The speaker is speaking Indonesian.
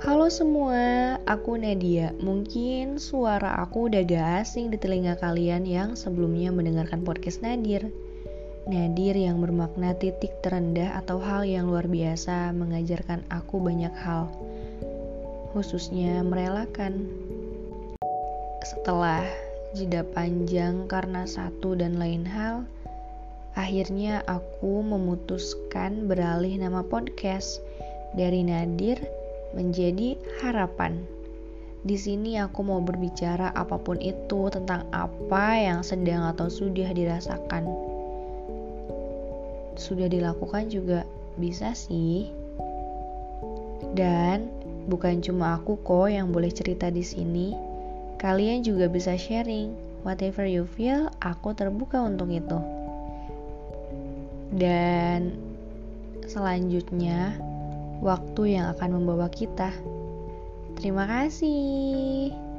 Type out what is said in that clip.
Halo semua, aku Nadia. Mungkin suara aku udah gak asing di telinga kalian yang sebelumnya mendengarkan podcast Nadir. Nadir yang bermakna titik terendah atau hal yang luar biasa mengajarkan aku banyak hal, khususnya merelakan. Setelah jeda panjang karena satu dan lain hal, akhirnya aku memutuskan beralih nama podcast dari Nadir menjadi harapan. Di sini aku mau berbicara apa pun itu tentang apa yang sedang atau sudah dirasakan. Sudah dilakukan juga bisa sih. Dan bukan cuma aku kok yang boleh cerita di sini. Kalian juga bisa sharing. Whatever you feel, aku terbuka untuk itu. Dan selanjutnya waktu yang akan membawa kita. Terima kasih.